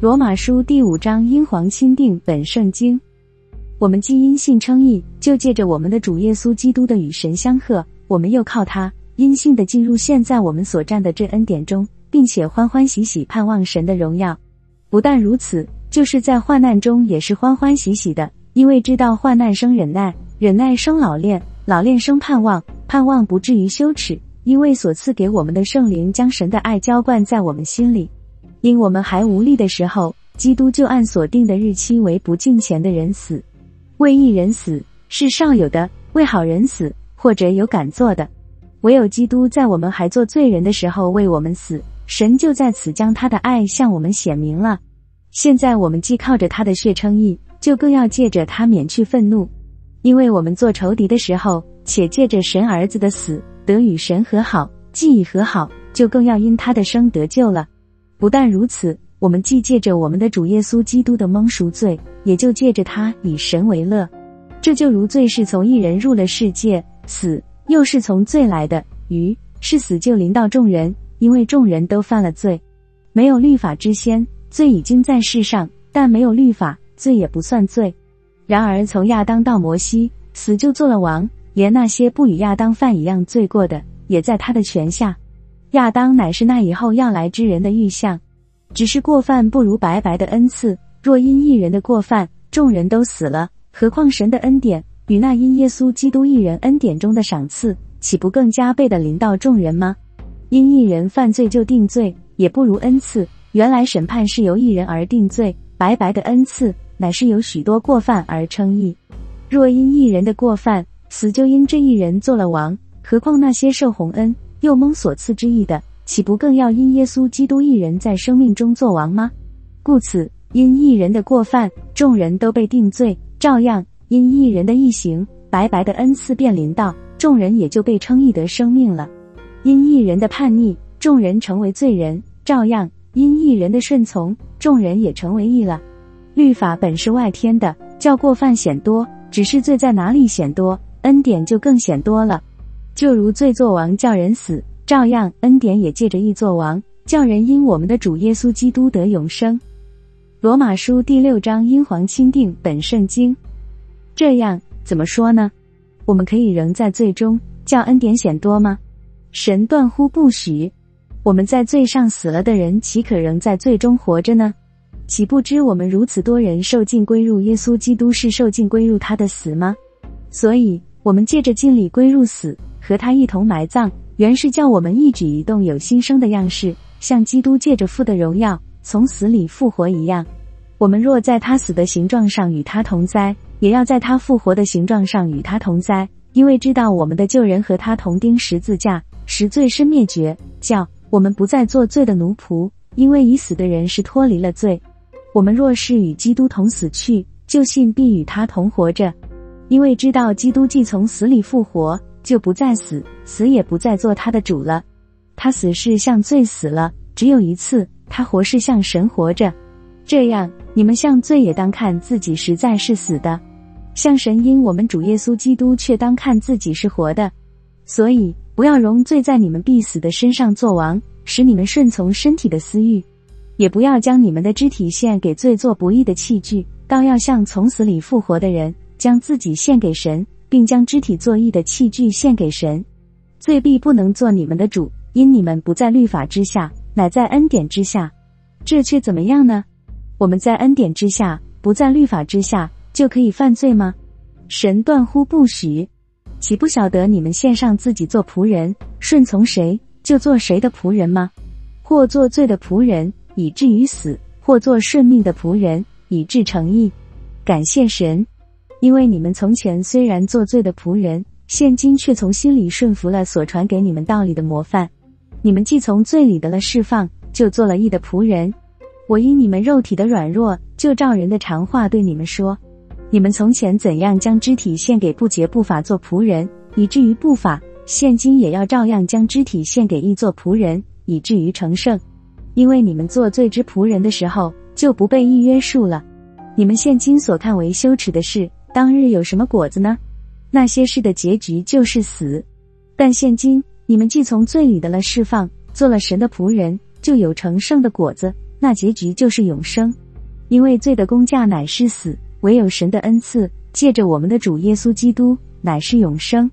罗马书第五章英皇钦定本圣经。我们既因信称义，就借着我们的主耶稣基督的与神相合，我们又靠他因信的进入现在我们所占的这恩典中，并且欢欢喜喜盼望神的荣耀。不但如此，就是在患难中也是欢欢喜喜的，因为知道患难生忍耐，忍耐生老练，老练生盼望，盼望不至于羞耻，因为所赐给我们的圣灵将神的爱浇灌在我们心里。因我们还无力的时候，基督就按所定的日期为不敬虔的人死，为一人死是少有的；为好人死，或者有敢做的。唯有基督在我们还做罪人的时候为我们死，神就在此将他的爱向我们显明了。现在我们既靠着他的血称义，就更要借着他免去愤怒，因为我们做仇敌的时候，且借着神儿子的死得与神和好；既已和好，就更要因他的生得救了。不但如此，我们既借着我们的主耶稣基督的蒙赎罪，也就借着他以神为乐。这就如罪是从一人入了世界，死又是从罪来的，于是死就临到众人，因为众人都犯了罪。没有律法之先，罪已经在世上；但没有律法，罪也不算罪。然而从亚当到摩西，死就做了王，连那些不与亚当犯一样罪过的，也在他的权下。亚当乃是那以后要来之人的预象，只是过犯不如白白的恩赐。若因一人的过犯，众人都死了，何况神的恩典与那因耶稣基督一人恩典中的赏赐，岂不更加倍的临到众人吗？因一人犯罪就定罪，也不如恩赐。原来审判是由一人而定罪，白白的恩赐乃是由许多过犯而称义。若因一人的过犯，死就因这一人做了王，何况那些受洪恩？又蒙所赐之意的，岂不更要因耶稣基督一人在生命中作王吗？故此，因一人的过犯，众人都被定罪；照样，因一人的义行，白白的恩赐便临到，众人也就被称义得生命了。因一人的叛逆，众人成为罪人；照样，因一人的顺从，众人也成为义了。律法本是外天的，叫过犯显多；只是罪在哪里显多，恩典就更显多了。就如罪作王叫人死，照样恩典也借着义作王，叫人因我们的主耶稣基督得永生。罗马书第六章英皇钦定本圣经，这样怎么说呢？我们可以仍在罪中，叫恩典显多吗？神断乎不许！我们在罪上死了的人，岂可仍在罪中活着呢？岂不知我们如此多人受尽归入耶稣基督，是受尽归入他的死吗？所以，我们借着敬礼归入死。和他一同埋葬，原是叫我们一举一动有新生的样式，像基督借着父的荣耀从死里复活一样。我们若在他死的形状上与他同灾，也要在他复活的形状上与他同灾，因为知道我们的旧人和他同钉十字架，使罪身灭绝，叫我们不再做罪的奴仆。因为已死的人是脱离了罪。我们若是与基督同死去，就信必与他同活着，因为知道基督既从死里复活。就不再死，死也不再做他的主了。他死是像罪死了，只有一次；他活是像神活着。这样，你们像罪也当看自己实在是死的，像神因我们主耶稣基督却当看自己是活的。所以，不要容罪在你们必死的身上作王，使你们顺从身体的私欲；也不要将你们的肢体献给罪做不义的器具，倒要像从死里复活的人，将自己献给神。并将肢体作义的器具献给神，罪必不能做你们的主，因你们不在律法之下，乃在恩典之下。这却怎么样呢？我们在恩典之下，不在律法之下，就可以犯罪吗？神断乎不许！岂不晓得你们献上自己做仆人，顺从谁就做谁的仆人吗？或做罪的仆人，以至于死；或做顺命的仆人，以致成义。感谢神。因为你们从前虽然做罪的仆人，现今却从心里顺服了所传给你们道理的模范。你们既从罪里得了释放，就做了义的仆人。我因你们肉体的软弱，就照人的常话对你们说：你们从前怎样将肢体献给不洁不法做仆人，以至于不法，现今也要照样将肢体献给义做仆人，以至于成圣。因为你们做罪之仆人的时候，就不被义约束了。你们现今所看为羞耻的事。当日有什么果子呢？那些事的结局就是死。但现今你们既从罪里的了释放，做了神的仆人，就有成圣的果子。那结局就是永生。因为罪的工价乃是死，唯有神的恩赐，借着我们的主耶稣基督，乃是永生。